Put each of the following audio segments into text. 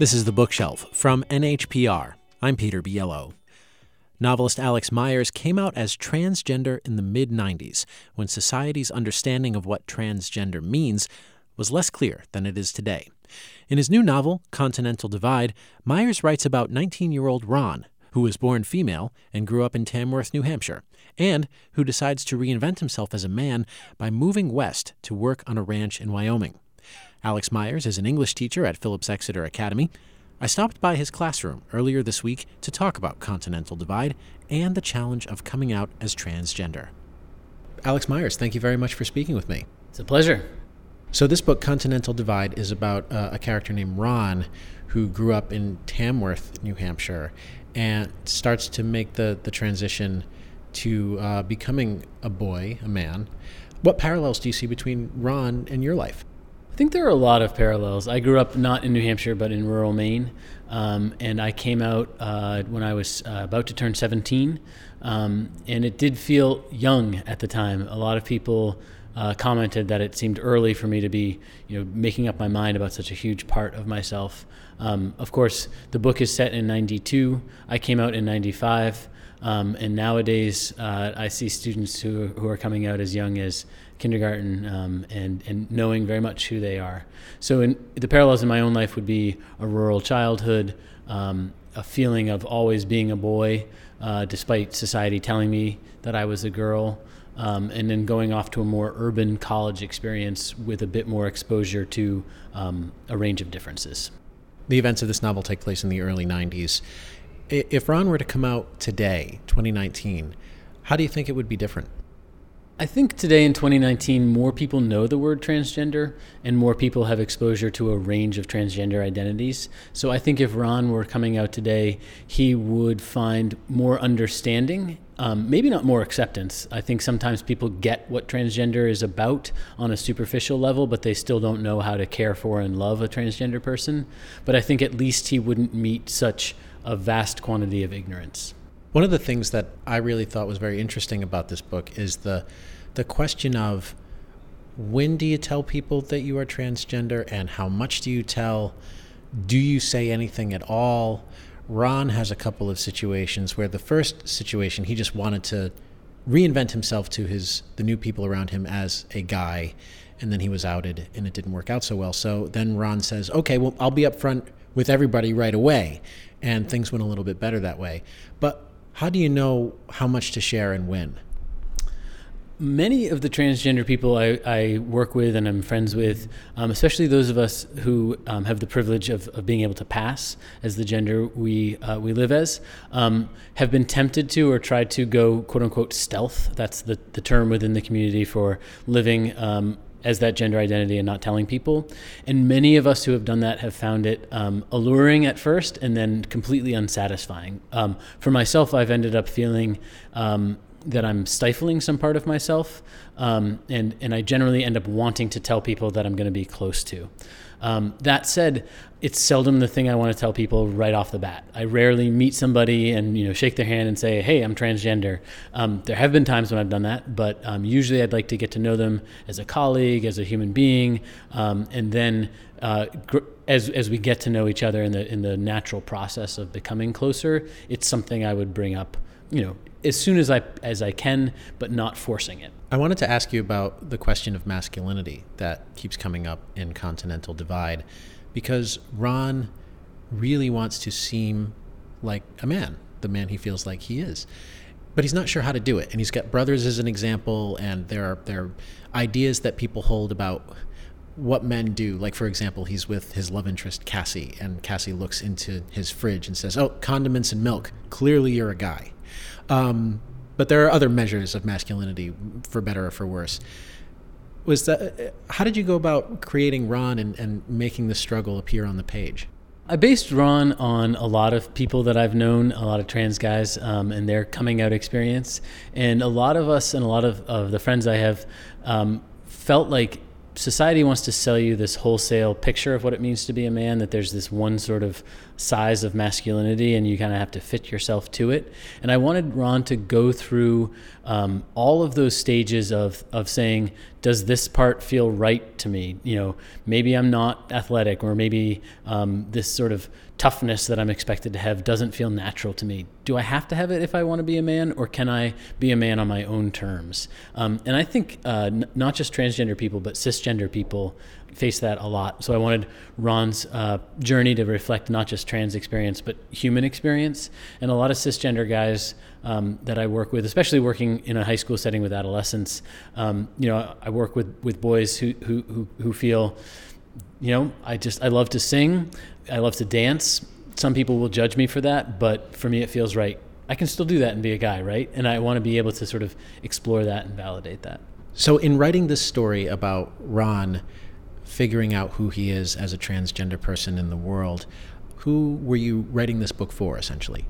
This is The Bookshelf from NHPR. I'm Peter Biello. Novelist Alex Myers came out as transgender in the mid 90s when society's understanding of what transgender means was less clear than it is today. In his new novel, Continental Divide, Myers writes about 19 year old Ron, who was born female and grew up in Tamworth, New Hampshire, and who decides to reinvent himself as a man by moving west to work on a ranch in Wyoming. Alex Myers is an English teacher at Phillips Exeter Academy. I stopped by his classroom earlier this week to talk about Continental Divide and the challenge of coming out as transgender. Alex Myers, thank you very much for speaking with me. It's a pleasure. So, this book, Continental Divide, is about uh, a character named Ron who grew up in Tamworth, New Hampshire, and starts to make the, the transition to uh, becoming a boy, a man. What parallels do you see between Ron and your life? I think there are a lot of parallels. I grew up not in New Hampshire, but in rural Maine. Um, and I came out uh, when I was uh, about to turn 17. Um, and it did feel young at the time. A lot of people uh, commented that it seemed early for me to be, you know, making up my mind about such a huge part of myself. Um, of course, the book is set in 92. I came out in 95. Um, and nowadays, uh, I see students who, who are coming out as young as kindergarten um, and, and knowing very much who they are. So, in, the parallels in my own life would be a rural childhood, um, a feeling of always being a boy, uh, despite society telling me that I was a girl. Um, and then going off to a more urban college experience with a bit more exposure to um, a range of differences. The events of this novel take place in the early 90s. If Ron were to come out today, 2019, how do you think it would be different? I think today in 2019, more people know the word transgender and more people have exposure to a range of transgender identities. So I think if Ron were coming out today, he would find more understanding, um, maybe not more acceptance. I think sometimes people get what transgender is about on a superficial level, but they still don't know how to care for and love a transgender person. But I think at least he wouldn't meet such a vast quantity of ignorance. One of the things that I really thought was very interesting about this book is the the question of when do you tell people that you are transgender and how much do you tell? Do you say anything at all? Ron has a couple of situations where the first situation he just wanted to reinvent himself to his the new people around him as a guy and then he was outed and it didn't work out so well. So then Ron says, "Okay, well I'll be upfront with everybody right away." And things went a little bit better that way. But how do you know how much to share and when? Many of the transgender people I, I work with and I'm friends with, um, especially those of us who um, have the privilege of, of, being able to pass as the gender we uh, we live as, um, have been tempted to or tried to go quote unquote stealth. That's the, the term within the community for living um, as that gender identity and not telling people. And many of us who have done that have found it um, alluring at first and then completely unsatisfying. Um, for myself, I've ended up feeling um, that I'm stifling some part of myself, um, and and I generally end up wanting to tell people that I'm going to be close to. Um, that said, it's seldom the thing I want to tell people right off the bat. I rarely meet somebody and you know shake their hand and say, "Hey, I'm transgender." Um, there have been times when I've done that, but um, usually I'd like to get to know them as a colleague, as a human being, um, and then uh, gr- as as we get to know each other in the in the natural process of becoming closer, it's something I would bring up you know as soon as I as I can, but not forcing it. I wanted to ask you about the question of masculinity that keeps coming up in Continental Divide, because Ron really wants to seem like a man, the man he feels like he is. But he's not sure how to do it. And he's got brothers as an example, and there are there are ideas that people hold about what men do. Like for example, he's with his love interest Cassie, and Cassie looks into his fridge and says, "Oh, condiments and milk. Clearly, you're a guy." Um, but there are other measures of masculinity, for better or for worse. Was that how did you go about creating Ron and, and making the struggle appear on the page? I based Ron on a lot of people that I've known, a lot of trans guys, um, and their coming out experience. And a lot of us and a lot of, of the friends I have um, felt like society wants to sell you this wholesale picture of what it means to be a man that there's this one sort of size of masculinity and you kind of have to fit yourself to it. And i wanted ron to go through um, all of those stages of, of saying does this part feel right to me? You know, maybe I'm not athletic, or maybe um, this sort of toughness that I'm expected to have doesn't feel natural to me. Do I have to have it if I want to be a man, or can I be a man on my own terms? Um, and I think uh, n- not just transgender people, but cisgender people face that a lot. So I wanted Ron's uh, journey to reflect not just trans experience, but human experience. And a lot of cisgender guys um, that I work with, especially working in a high school setting with adolescents, um, you know, work with, with boys who, who, who, who feel, you know, I just, I love to sing, I love to dance. Some people will judge me for that, but for me, it feels right. I can still do that and be a guy, right? And I want to be able to sort of explore that and validate that. So, in writing this story about Ron figuring out who he is as a transgender person in the world, who were you writing this book for, essentially?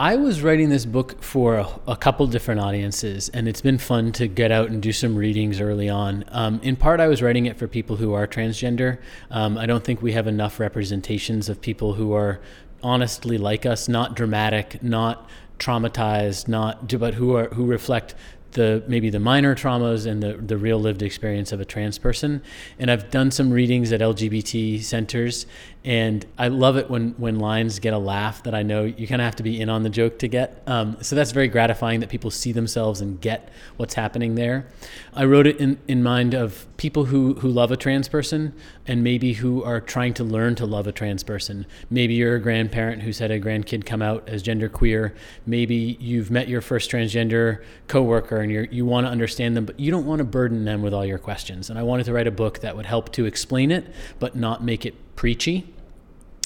I was writing this book for a, a, couple different audiences, and it's been fun to get out and do some readings early on. Um, in part, I was writing it for people who are transgender. Um, I don't think we have enough representations of people who are honestly like us, not dramatic, not traumatized, not but who are who reflect the maybe the minor traumas and the, the real lived experience of a trans person. And I've done some readings at LGBT centers, and I love it when when lines get a laugh that I know you kind of have to be in on the joke to get. Um, so that's very gratifying that people see themselves and get what's happening there. I wrote it in, in mind of people who who love a trans person and maybe who are trying to learn to love a trans person. Maybe you're a grandparent who's had a grandkid come out as genderqueer. Maybe you've met your first transgender coworker and you you want to understand them, but you don't want to burden them with all your questions. And I wanted to write a book that would help to explain it, but not make it preachy.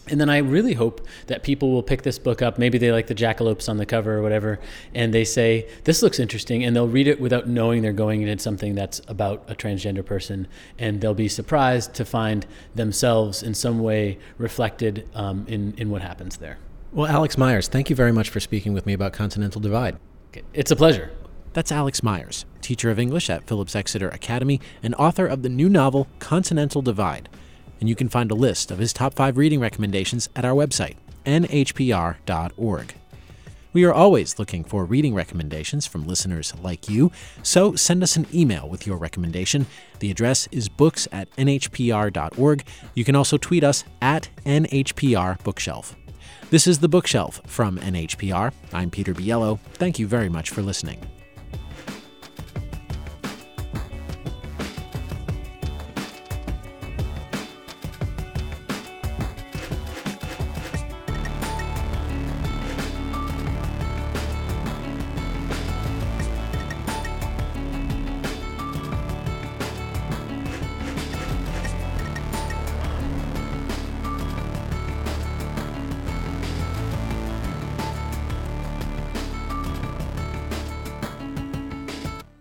And then I really hope that people will pick this book up. Maybe they like the jackalopes on the cover or whatever, and they say, This looks interesting. And they'll read it without knowing they're going into something that's about a transgender person. And they'll be surprised to find themselves in some way reflected um, in, in what happens there. Well, Alex Myers, thank you very much for speaking with me about Continental Divide. It's a pleasure. That's Alex Myers, teacher of English at Phillips Exeter Academy and author of the new novel Continental Divide and you can find a list of his top five reading recommendations at our website, nhpr.org. We are always looking for reading recommendations from listeners like you, so send us an email with your recommendation. The address is books at nhpr.org. You can also tweet us at NHPR Bookshelf. This is The Bookshelf from NHPR. I'm Peter Biello. Thank you very much for listening.